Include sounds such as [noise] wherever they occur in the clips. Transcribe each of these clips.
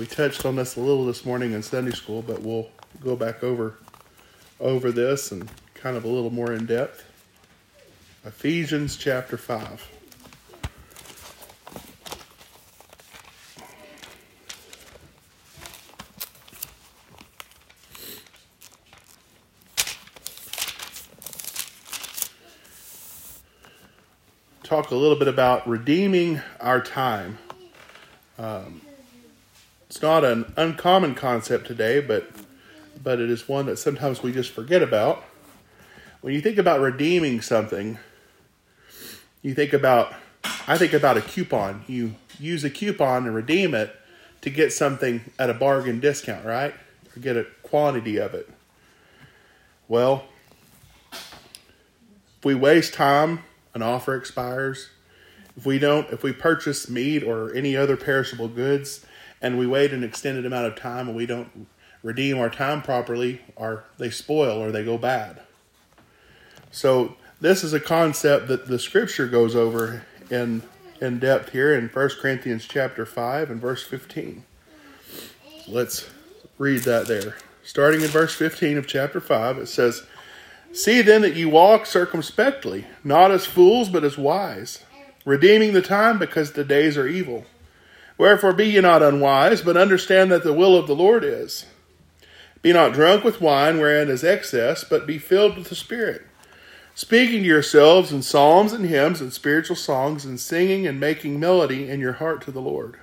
We touched on this a little this morning in Sunday school, but we'll go back over over this and kind of a little more in depth. Ephesians chapter 5. Talk a little bit about redeeming our time. Um, it's not an uncommon concept today, but but it is one that sometimes we just forget about. When you think about redeeming something, you think about I think about a coupon. You use a coupon and redeem it to get something at a bargain discount, right? Or get a quantity of it. Well, if we waste time, an offer expires. If we don't, if we purchase meat or any other perishable goods and we wait an extended amount of time and we don't redeem our time properly, or they spoil or they go bad. So this is a concept that the scripture goes over in in depth here in 1 Corinthians chapter 5 and verse 15. Let's read that there. Starting in verse 15 of chapter 5, it says, See then that you walk circumspectly, not as fools, but as wise, redeeming the time because the days are evil. Wherefore be ye not unwise, but understand that the will of the Lord is. Be not drunk with wine wherein is excess, but be filled with the Spirit speaking to yourselves in psalms and hymns and spiritual songs, and singing and making melody in your heart to the Lord.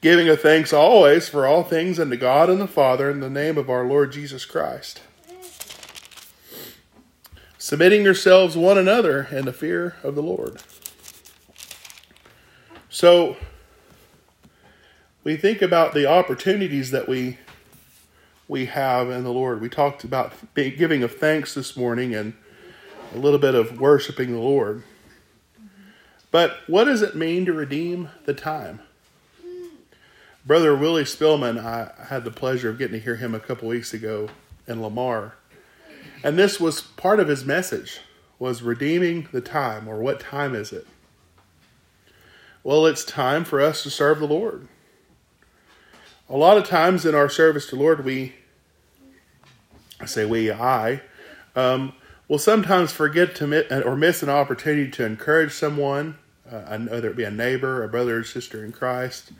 Giving a thanks always for all things unto God and the Father in the name of our Lord Jesus Christ. Submitting yourselves one another in the fear of the Lord. So, we think about the opportunities that we we have in the Lord. We talked about giving of thanks this morning and a little bit of worshiping the Lord. But what does it mean to redeem the time? Brother Willie Spillman, I had the pleasure of getting to hear him a couple weeks ago in Lamar. And this was part of his message was redeeming the time or what time is it? Well, it's time for us to serve the Lord. A lot of times in our service to Lord, we, I say we, I, um, will sometimes forget to or miss an opportunity to encourage someone, uh, whether it be a neighbor, a brother or sister in Christ,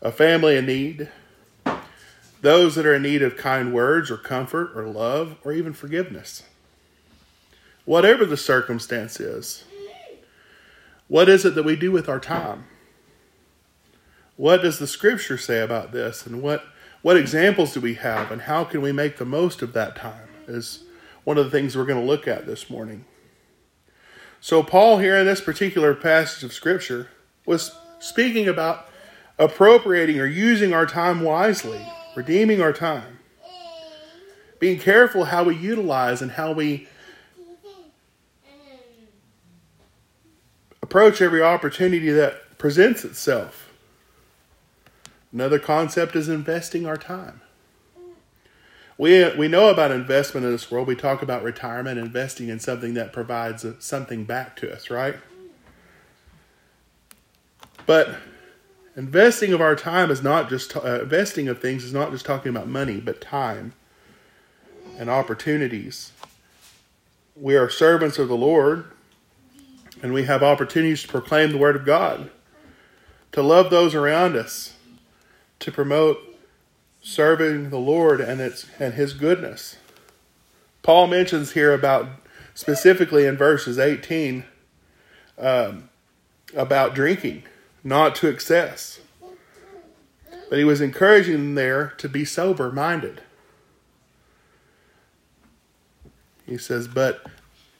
a family in need, those that are in need of kind words or comfort or love or even forgiveness. Whatever the circumstance is, what is it that we do with our time? What does the scripture say about this? And what, what examples do we have? And how can we make the most of that time? Is one of the things we're going to look at this morning. So, Paul, here in this particular passage of Scripture, was speaking about appropriating or using our time wisely, redeeming our time, being careful how we utilize and how we approach every opportunity that presents itself. Another concept is investing our time. We, we know about investment in this world. We talk about retirement, investing in something that provides something back to us, right? But investing of our time is not just uh, investing of things is not just talking about money, but time and opportunities. We are servants of the Lord, and we have opportunities to proclaim the Word of God, to love those around us, to promote serving the Lord and its and his goodness. Paul mentions here about specifically in verses 18 um, about drinking, not to excess. But he was encouraging them there to be sober minded. He says, but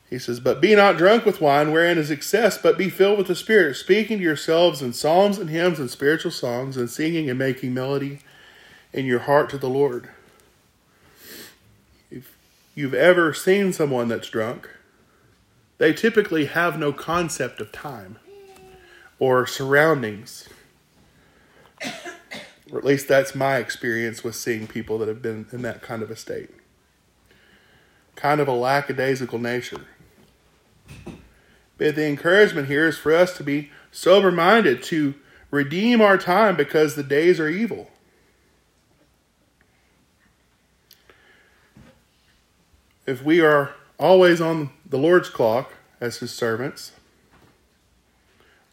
he says, But be not drunk with wine wherein is excess, but be filled with the Spirit, speaking to yourselves in psalms and hymns and spiritual songs, and singing and making melody in your heart to the Lord. If you've ever seen someone that's drunk, they typically have no concept of time or surroundings. [coughs] Or at least that's my experience with seeing people that have been in that kind of a state. Kind of a lackadaisical nature. But the encouragement here is for us to be sober minded, to redeem our time because the days are evil. If we are always on the Lord's clock as his servants,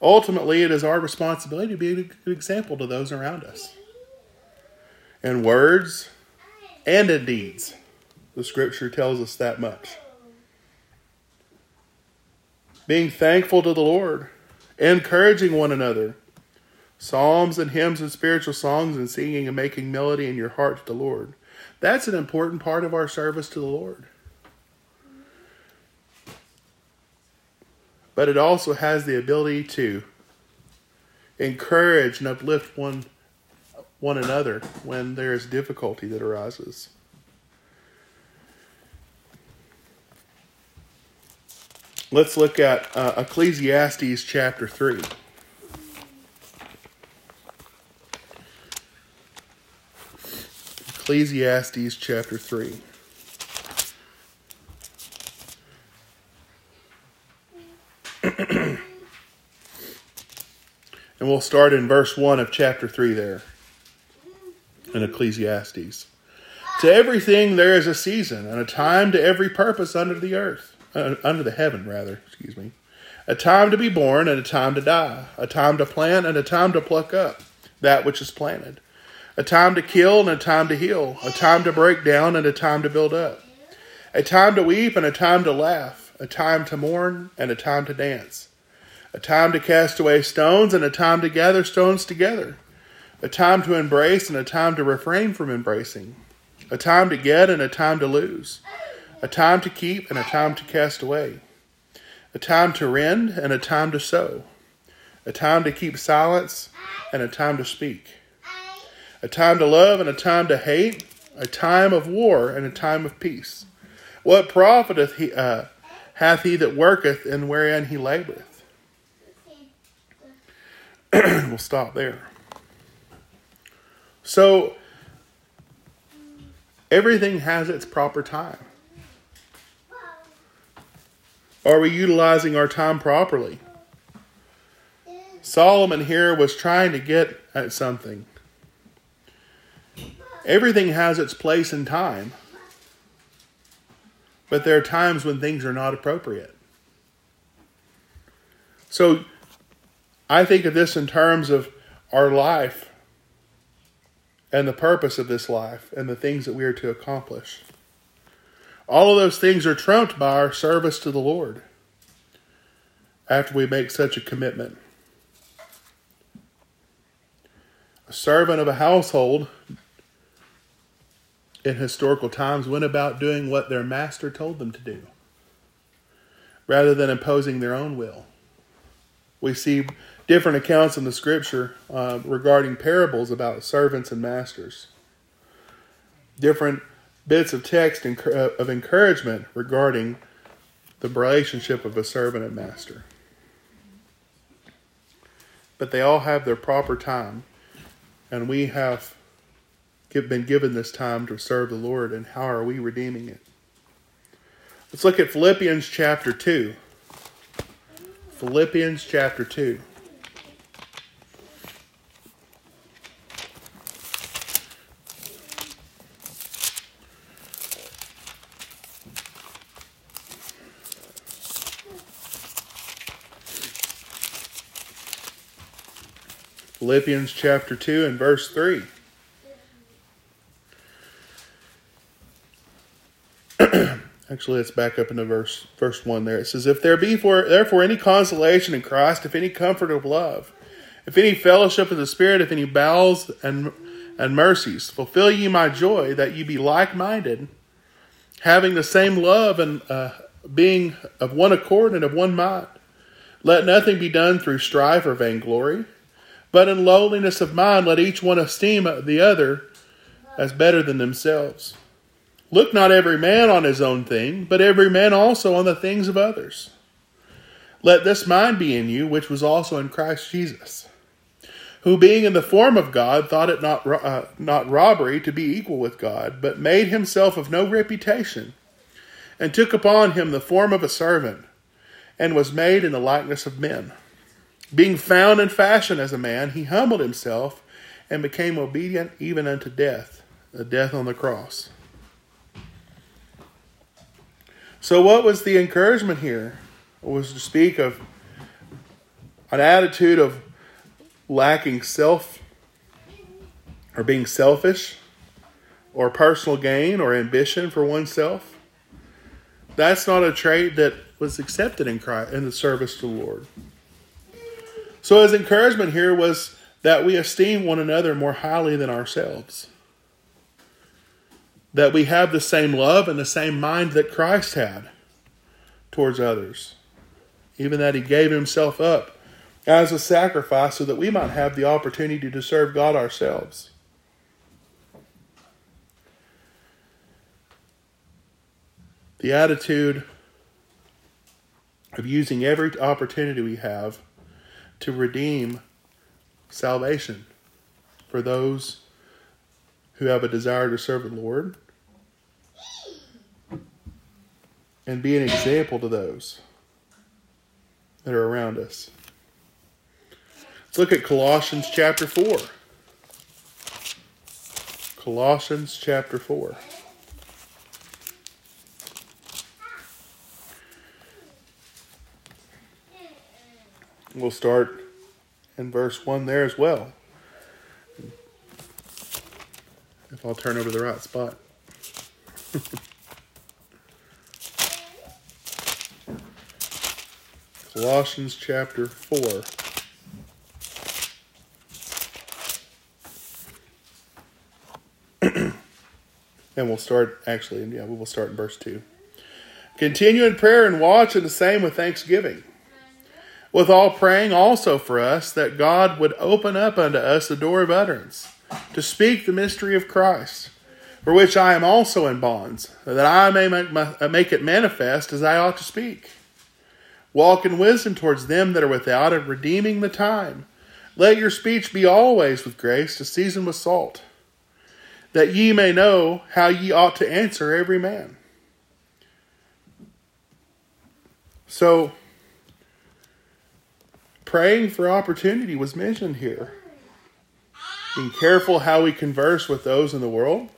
ultimately it is our responsibility to be a good example to those around us in words and in deeds. The scripture tells us that much. Being thankful to the Lord, encouraging one another, psalms and hymns and spiritual songs, and singing and making melody in your heart to the Lord. That's an important part of our service to the Lord. But it also has the ability to encourage and uplift one one another when there is difficulty that arises. Let's look at uh, Ecclesiastes chapter 3. Ecclesiastes chapter 3. [clears throat] and we'll start in verse 1 of chapter 3 there in Ecclesiastes. To everything there is a season and a time to every purpose under the earth, uh, under the heaven, rather, excuse me. A time to be born and a time to die, a time to plant and a time to pluck up that which is planted a time to kill and a time to heal, a time to break down and a time to build up, a time to weep and a time to laugh, a time to mourn and a time to dance, a time to cast away stones and a time to gather stones together, a time to embrace and a time to refrain from embracing, a time to get and a time to lose, a time to keep and a time to cast away, a time to rend and a time to sow, a time to keep silence and a time to speak a time to love and a time to hate, a time of war and a time of peace. What profiteth he, uh, hath he that worketh and wherein he laboreth? [clears throat] we'll stop there. So, everything has its proper time. Are we utilizing our time properly? Solomon here was trying to get at something. Everything has its place and time. But there are times when things are not appropriate. So I think of this in terms of our life and the purpose of this life and the things that we are to accomplish. All of those things are trumped by our service to the Lord after we make such a commitment. A servant of a household in historical times went about doing what their master told them to do rather than imposing their own will. We see different accounts in the scripture uh, regarding parables about servants and masters, different bits of text of encouragement regarding the relationship of a servant and master. But they all have their proper time, and we have been given this time to serve the Lord, and how are we redeeming it? Let's look at Philippians chapter 2. Philippians chapter 2. Philippians chapter 2 and verse 3. [clears throat] Actually, let's back up into verse verse one. There it says, "If there be for therefore any consolation in Christ, if any comfort of love, if any fellowship of the Spirit, if any bowels and and mercies, fulfill ye my joy, that ye be like minded, having the same love and uh, being of one accord and of one mind. Let nothing be done through strife or vainglory, but in lowliness of mind let each one esteem the other as better than themselves." Look not every man on his own thing, but every man also on the things of others. Let this mind be in you, which was also in Christ Jesus, who being in the form of God thought it not, uh, not robbery to be equal with God, but made himself of no reputation, and took upon him the form of a servant, and was made in the likeness of men. Being found in fashion as a man, he humbled himself and became obedient even unto death, the death on the cross. So, what was the encouragement here? It was to speak of an attitude of lacking self or being selfish or personal gain or ambition for oneself. That's not a trait that was accepted in Christ in the service to the Lord. So his encouragement here was that we esteem one another more highly than ourselves. That we have the same love and the same mind that Christ had towards others. Even that he gave himself up as a sacrifice so that we might have the opportunity to serve God ourselves. The attitude of using every opportunity we have to redeem salvation for those who have a desire to serve the Lord and be an example to those that are around us. Let's look at Colossians chapter 4. Colossians chapter 4. We'll start in verse 1 there as well. If I'll turn over the right spot. [laughs] Colossians chapter 4. [clears throat] and we'll start, actually, yeah, we will start in verse 2. Continue in prayer and watch, and the same with thanksgiving with all praying also for us that God would open up unto us the door of utterance to speak the mystery of Christ, for which I am also in bonds, that I may uh, make it manifest as I ought to speak. Walk in wisdom towards them that are without, and redeeming the time. Let your speech be always with grace, to season with salt, that ye may know how ye ought to answer every man. So, praying for opportunity was mentioned here. Being careful how we converse with those in the world.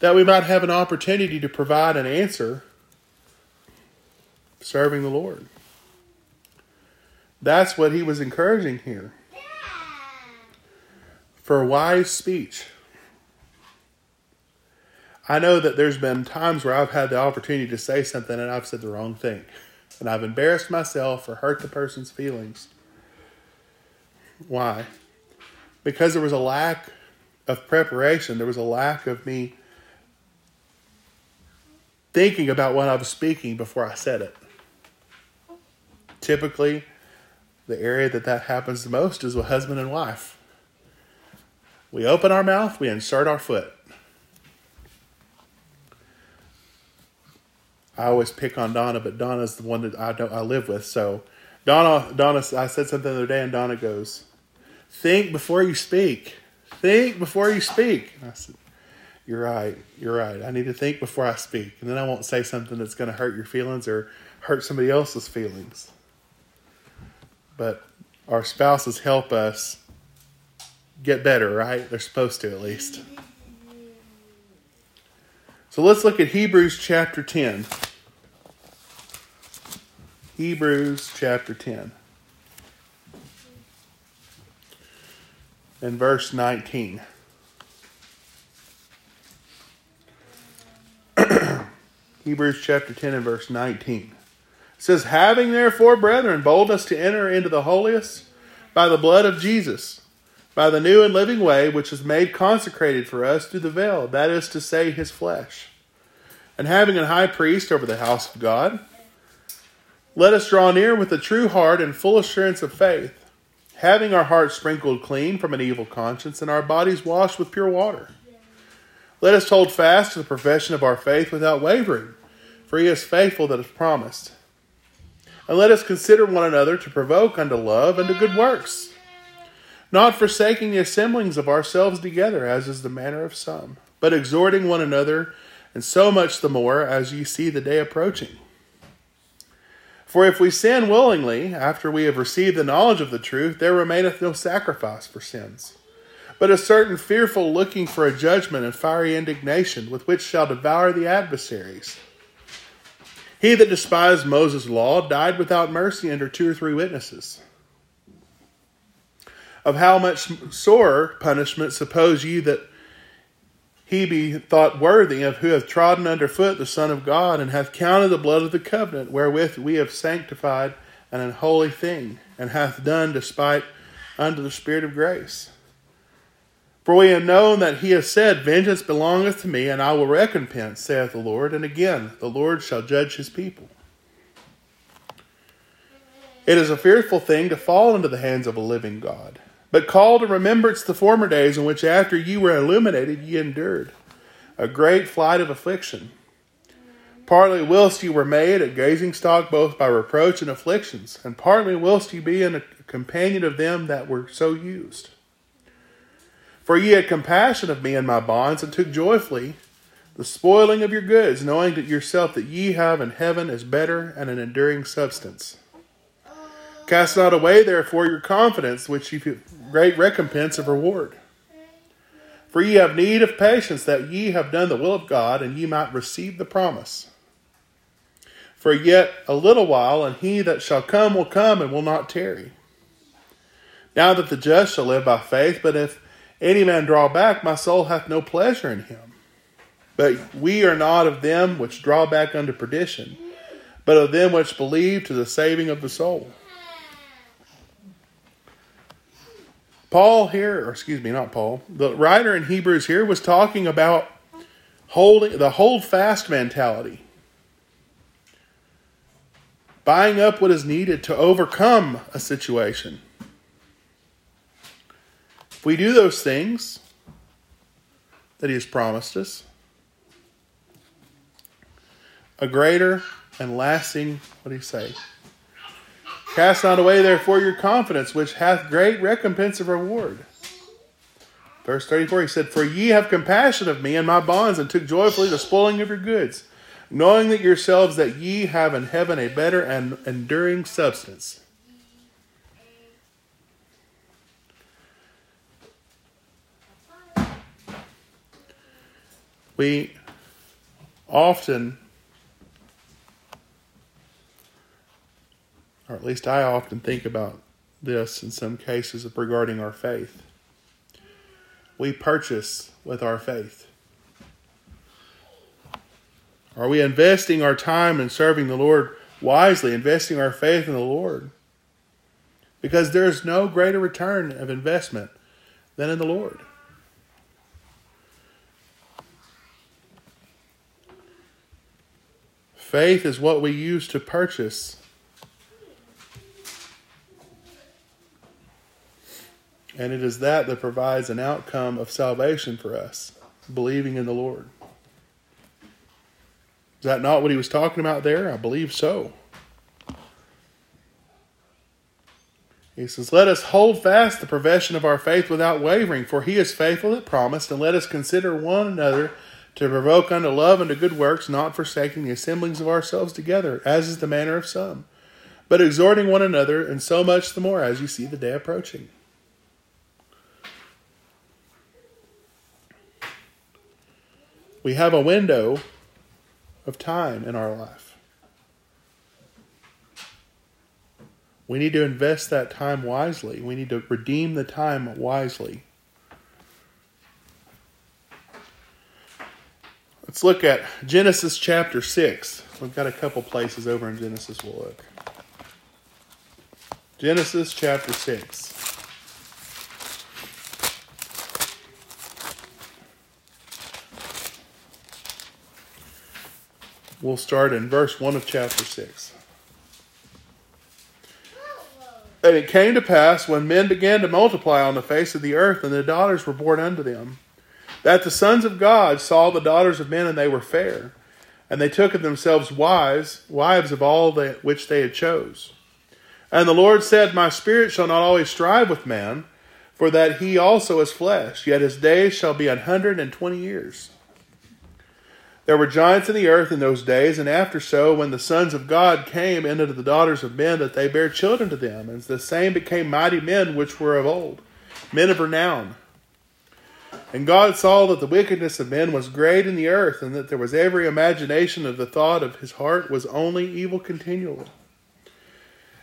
That we might have an opportunity to provide an answer serving the Lord. That's what he was encouraging here. For wise speech. I know that there's been times where I've had the opportunity to say something and I've said the wrong thing and I've embarrassed myself or hurt the person's feelings. Why? Because there was a lack of preparation, there was a lack of me thinking about what I was speaking before I said it. Typically, the area that that happens the most is with husband and wife. We open our mouth, we insert our foot. I always pick on Donna, but Donna's the one that I don't I live with. So Donna Donna I said something the other day and Donna goes, Think before you speak. Think before you speak. I said, You're right, you're right. I need to think before I speak. And then I won't say something that's gonna hurt your feelings or hurt somebody else's feelings. But our spouses help us get better, right? They're supposed to at least. So let's look at Hebrews chapter 10. Hebrews chapter 10. And verse 19. [clears throat] Hebrews chapter 10 and verse 19. It says, Having therefore, brethren, boldness to enter into the holiest by the blood of Jesus by the new and living way which is made consecrated for us through the veil, that is to say, his flesh. And having a high priest over the house of God, let us draw near with a true heart and full assurance of faith, having our hearts sprinkled clean from an evil conscience and our bodies washed with pure water. Let us hold fast to the profession of our faith without wavering, for he is faithful that has promised. And let us consider one another to provoke unto love and to good works not forsaking the assemblings of ourselves together, as is the manner of some, but exhorting one another, and so much the more as ye see the day approaching. For if we sin willingly, after we have received the knowledge of the truth, there remaineth no sacrifice for sins, but a certain fearful looking for a judgment and fiery indignation with which shall devour the adversaries. He that despised Moses' law died without mercy under two or three witnesses. Of how much sorer punishment suppose ye that he be thought worthy of who hath trodden under foot the Son of God, and hath counted the blood of the covenant wherewith we have sanctified an unholy thing, and hath done despite unto the Spirit of grace. For we have known that he has said, Vengeance belongeth to me, and I will recompense, saith the Lord. And again, the Lord shall judge his people. It is a fearful thing to fall into the hands of a living God. But call to remembrance the former days in which, after ye were illuminated, ye endured a great flight of affliction. Partly whilst ye were made a gazing stock both by reproach and afflictions, and partly whilst ye being a companion of them that were so used. For ye had compassion of me in my bonds, and took joyfully the spoiling of your goods, knowing that yourself that ye have in heaven is better and an enduring substance. Cast not away, therefore, your confidence, which ye great recompense of reward. For ye have need of patience, that ye have done the will of God, and ye might receive the promise. For yet a little while, and he that shall come will come and will not tarry. Now that the just shall live by faith, but if any man draw back, my soul hath no pleasure in him. But we are not of them which draw back unto perdition, but of them which believe to the saving of the soul. Paul here, or excuse me, not Paul, the writer in Hebrews here was talking about holding the hold fast mentality. Buying up what is needed to overcome a situation. If we do those things that He has promised us, a greater and lasting, what do you say? Cast not away, therefore, your confidence, which hath great recompense of reward. Verse 34, he said, For ye have compassion of me and my bonds, and took joyfully the spoiling of your goods, knowing that yourselves that ye have in heaven a better and enduring substance. We often, or at least I often think about this in some cases regarding our faith. We purchase with our faith. Are we investing our time in serving the Lord wisely, investing our faith in the Lord? Because there is no greater return of investment than in the Lord. Faith is what we use to purchase. And it is that that provides an outcome of salvation for us, believing in the Lord. Is that not what he was talking about there? I believe so. He says, Let us hold fast the profession of our faith without wavering, for he is faithful that promised, and let us consider one another to provoke unto love and to good works, not forsaking the assemblings of ourselves together, as is the manner of some, but exhorting one another, and so much the more as you see the day approaching. We have a window of time in our life. We need to invest that time wisely. We need to redeem the time wisely. Let's look at Genesis chapter 6. We've got a couple places over in Genesis we'll look. Genesis chapter 6. We'll start in verse 1 of chapter 6. And it came to pass when men began to multiply on the face of the earth, and the daughters were born unto them that the sons of God saw the daughters of men, and they were fair, and they took of themselves wives, wives of all that which they had chose. And the Lord said, My spirit shall not always strive with man, for that he also is flesh, yet his days shall be an hundred and twenty years. There were giants in the earth in those days, and after so, when the sons of God came into the daughters of men, that they bare children to them, and the same became mighty men which were of old, men of renown. And God saw that the wickedness of men was great in the earth, and that there was every imagination of the thought of his heart was only evil continually.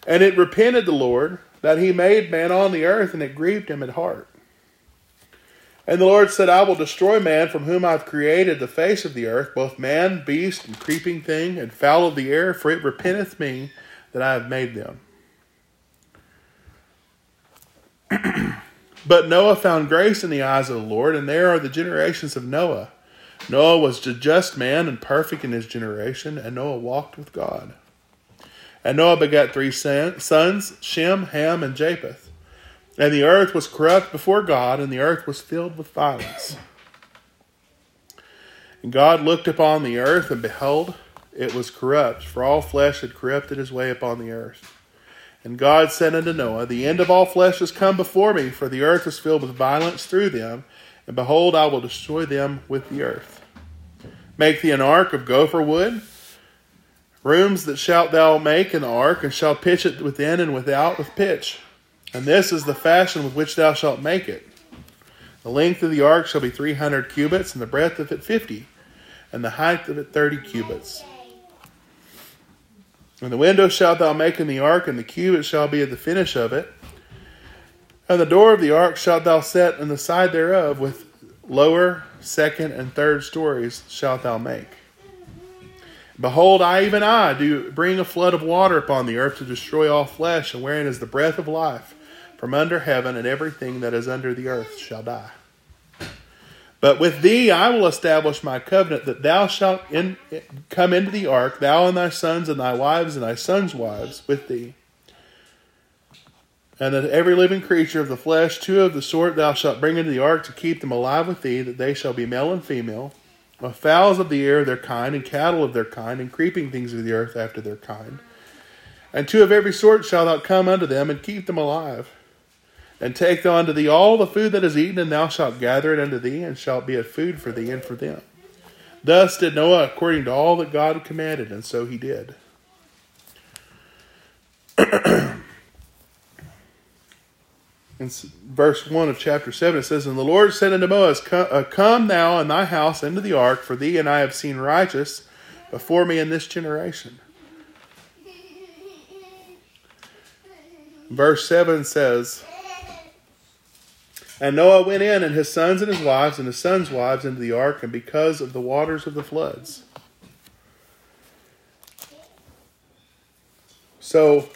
And it repented the Lord that he made man on the earth, and it grieved him at heart. And the Lord said, I will destroy man from whom I've created the face of the earth, both man, beast, and creeping thing, and fowl of the air, for it repenteth me that I have made them. [clears throat] But Noah found grace in the eyes of the Lord, and there are the generations of Noah. Noah was a just man and perfect in his generation, and Noah walked with God. And Noah begat three sons Shem, Ham, and Japheth. And the earth was corrupt before God, and the earth was filled with violence. And God looked upon the earth, and behold, it was corrupt, for all flesh had corrupted his way upon the earth. And God said unto Noah, The end of all flesh is come before me, for the earth is filled with violence through them, and behold, I will destroy them with the earth. Make thee an ark of gopher wood. Rooms that shalt thou make in the ark, and shalt pitch it within and without with pitch. And this is the fashion with which thou shalt make it. The length of the ark shall be three hundred cubits, and the breadth of it fifty, and the height of it thirty cubits. And the window shalt thou make in the ark, and the cubit shall be at the finish of it. And the door of the ark shalt thou set in the side thereof, with lower, second, and third stories shalt thou make. Behold, I, even I, do bring a flood of water upon the earth to destroy all flesh, and wherein is the breath of life from under heaven, and everything that is under the earth shall die. But with thee I will establish my covenant that thou shalt in, come into the ark, thou and thy sons and thy wives and thy sons' wives with thee. And that every living creature of the flesh, two of the sort thou shalt bring into the ark to keep them alive with thee, that they shall be male and female, of fowls of the air their kind, and cattle of their kind, and creeping things of the earth after their kind. And two of every sort shalt thou come unto them, and keep them alive and take unto thee all the food that is eaten, and thou shalt gather it unto thee, and shalt be a food for thee and for them. Thus did Noah according to all that God commanded, and so he did. [clears throat] In verse 1 of chapter 7, it says, And the Lord said unto Moses, uh, Come thou and thy house into the ark, for thee and I have seen righteous before me in this generation. Verse 7 says, and Noah went in, and his sons and his wives, and his sons' wives into the ark, and because of the waters of the floods. So,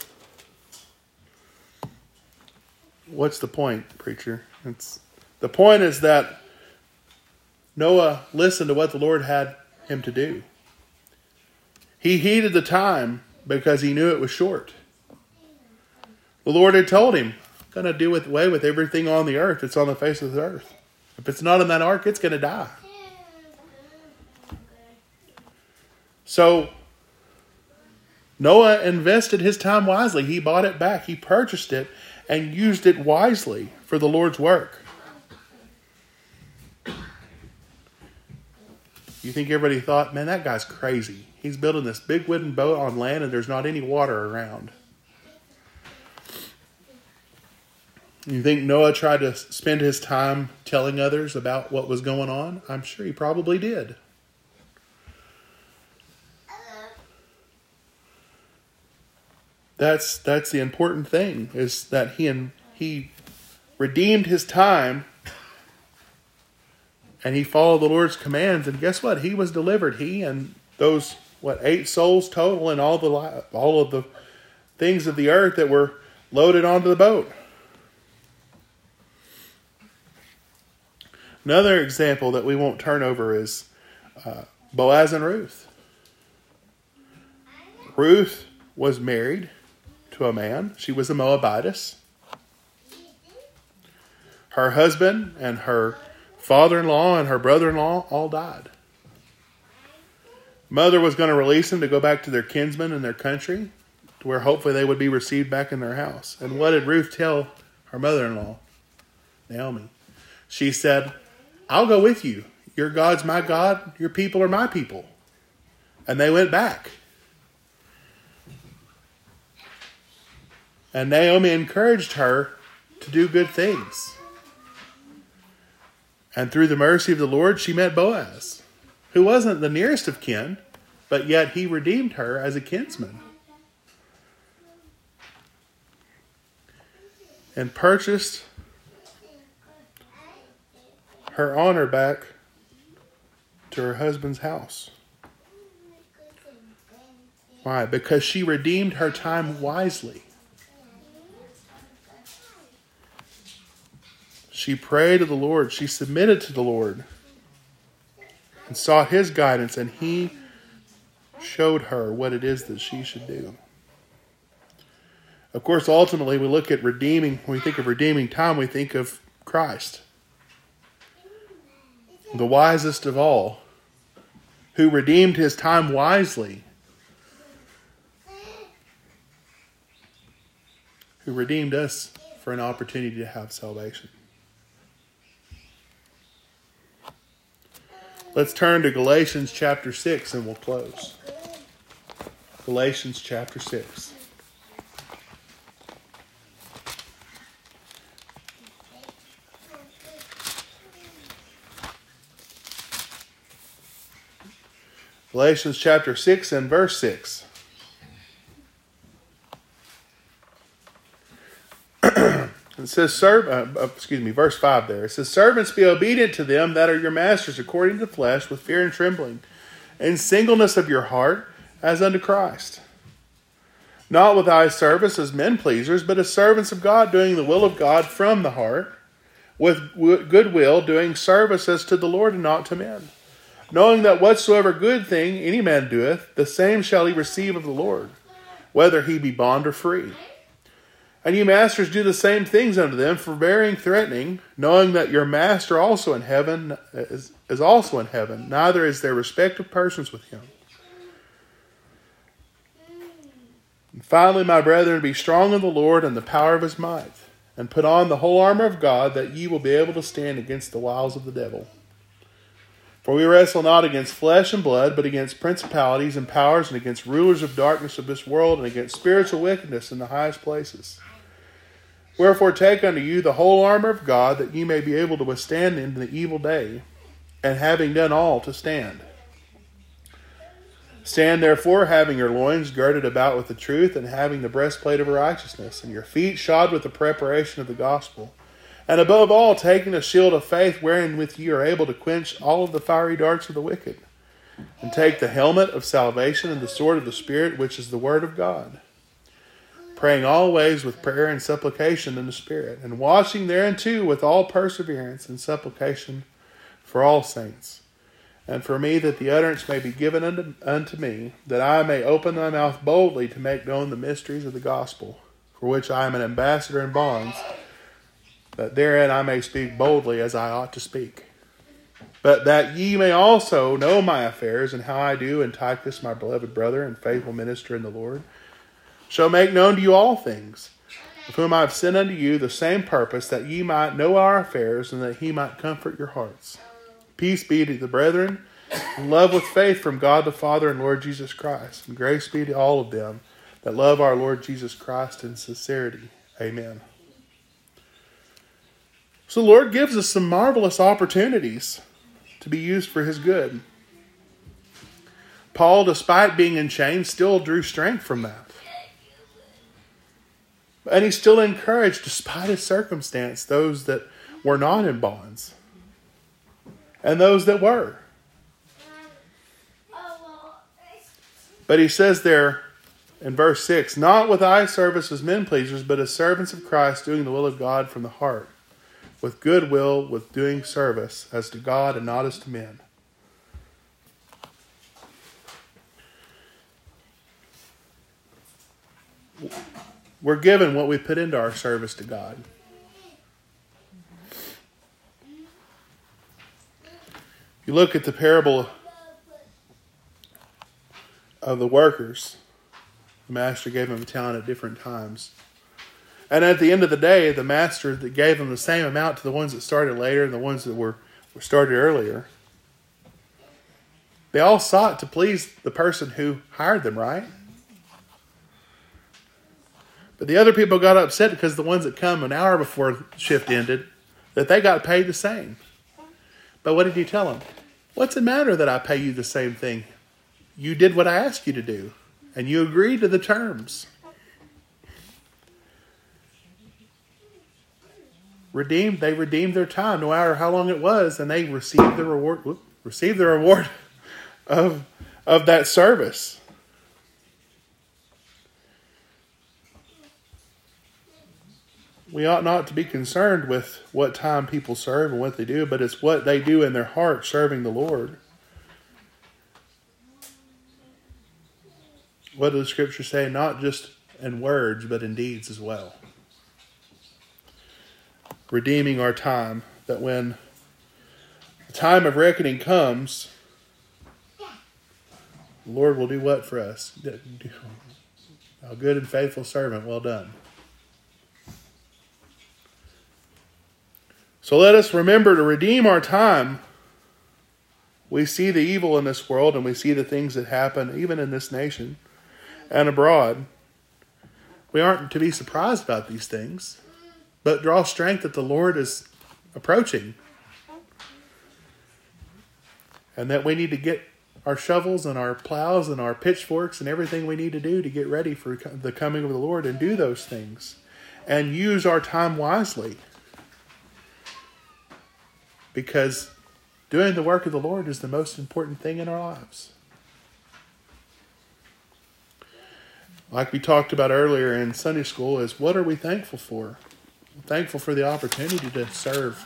what's the point, preacher? It's, the point is that Noah listened to what the Lord had him to do. He heeded the time because he knew it was short. The Lord had told him, going to do away with everything on the earth that's on the face of the earth. If it's not in that ark, it's going to die. So Noah invested his time wisely. He bought it back, he purchased it, and used it wisely for the Lord's work. You think everybody thought, man, that guy's crazy. He's building this big wooden boat on land and there's not any water around. You think Noah tried to spend his time telling others about what was going on? I'm sure he probably did. That's that's the important thing is that he and he redeemed his time and he followed the Lord's commands and guess what? He was delivered. He and those what eight souls total and all the all of the things of the earth that were loaded onto the boat. Another example that we won't turn over is uh, Boaz and Ruth. Ruth was married to a man, she was a Moabitess. Her husband and her father in law and her brother in law all died. Mother was going to release them to go back to their kinsmen and their country, to where hopefully they would be received back in their house. And what did Ruth tell her mother in law, Naomi? She said, I'll go with you. Your God's my God, your people are my people. And they went back. And Naomi encouraged her to do good things. And through the mercy of the Lord, she met Boaz, who wasn't the nearest of kin, but yet he redeemed her as a kinsman. And purchased her honor back to her husband's house. Why? Because she redeemed her time wisely. She prayed to the Lord. She submitted to the Lord and sought His guidance, and He showed her what it is that she should do. Of course, ultimately, we look at redeeming, when we think of redeeming time, we think of Christ, the wisest of all, who redeemed his time wisely, who redeemed us for an opportunity to have salvation. Let's turn to Galatians chapter 6 and we'll close. Galatians chapter 6. Galatians chapter 6 and verse 6. [clears throat] it says, serve, uh, uh, excuse me, verse 5 there. It says, Servants, be obedient to them that are your masters according to the flesh, with fear and trembling, and singleness of your heart, as unto Christ. Not with eye service as men pleasers, but as servants of God, doing the will of God from the heart, with good will, doing service as to the Lord and not to men knowing that whatsoever good thing any man doeth, the same shall he receive of the Lord, whether he be bond or free. And you masters do the same things unto them, forbearing, threatening, knowing that your master also in heaven is, is also in heaven, neither is there respect of persons with him. And finally, my brethren, be strong in the Lord and the power of his might, and put on the whole armor of God, that ye will be able to stand against the wiles of the devil. For we wrestle not against flesh and blood, but against principalities and powers, and against rulers of darkness of this world, and against spiritual wickedness in the highest places. Wherefore take unto you the whole armor of God, that ye may be able to withstand in the evil day, and having done all, to stand. Stand therefore, having your loins girded about with the truth, and having the breastplate of righteousness, and your feet shod with the preparation of the gospel and above all, taking a shield of faith wherein with ye are able to quench all of the fiery darts of the wicked. And take the helmet of salvation and the sword of the Spirit, which is the word of God. Praying always with prayer and supplication in the Spirit, and watching thereunto with all perseverance and supplication for all saints. And for me, that the utterance may be given unto, unto me, that I may open my mouth boldly to make known the mysteries of the gospel, for which I am an ambassador in bonds that therein I may speak boldly as I ought to speak. But that ye may also know my affairs and how I do, and Tychus, my beloved brother and faithful minister in the Lord, shall make known to you all things, of whom I have sent unto you the same purpose, that ye might know our affairs, and that he might comfort your hearts. Peace be to the brethren, and love with faith from God the Father and Lord Jesus Christ, and grace be to all of them that love our Lord Jesus Christ in sincerity. Amen. So the Lord gives us some marvelous opportunities to be used for His good. Paul, despite being in chains, still drew strength from that. And he still encouraged, despite his circumstance, those that were not in bonds and those that were. But he says there in verse 6 Not with eye service as men pleasers, but as servants of Christ, doing the will of God from the heart with good will, with doing service, as to God and not as to men. We're given what we put into our service to God. You look at the parable of the workers. The master gave them a talent at different times. And at the end of the day, the master that gave them the same amount to the ones that started later and the ones that were, were started earlier, they all sought to please the person who hired them, right? But the other people got upset because the ones that come an hour before shift ended, that they got paid the same. But what did he tell them? What's the matter that I pay you the same thing? You did what I asked you to do, and you agreed to the terms. Redeemed, they redeemed their time, no matter how long it was, and they received the reward. Whoop, received the reward [laughs] of of that service. we ought not to be concerned with what time people serve and what they do, but it's what they do in their heart serving the Lord. What does the scripture say? Not just in words, but in deeds as well. Redeeming our time, that when the time of reckoning comes, the Lord will do what for us? A good and faithful servant, well done. So let us remember to redeem our time. We see the evil in this world and we see the things that happen even in this nation and abroad. We aren't to be surprised about these things, but draw strength that the Lord is approaching. And that we need to get our shovels and our plows and our pitchforks and everything we need to do to get ready for the coming of the Lord and do those things and use our time wisely because doing the work of the Lord is the most important thing in our lives. Like we talked about earlier in Sunday school, is what are we thankful for? Thankful for the opportunity to serve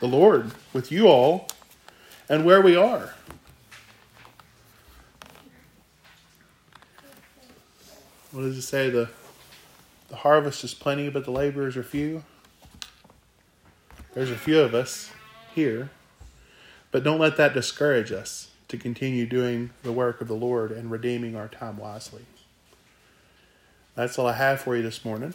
the Lord with you all and where we are. What does it say? The the harvest is plenty, but the laborers are few. There's a few of us here. But don't let that discourage us to continue doing the work of the Lord and redeeming our time wisely. That's all I have for you this morning.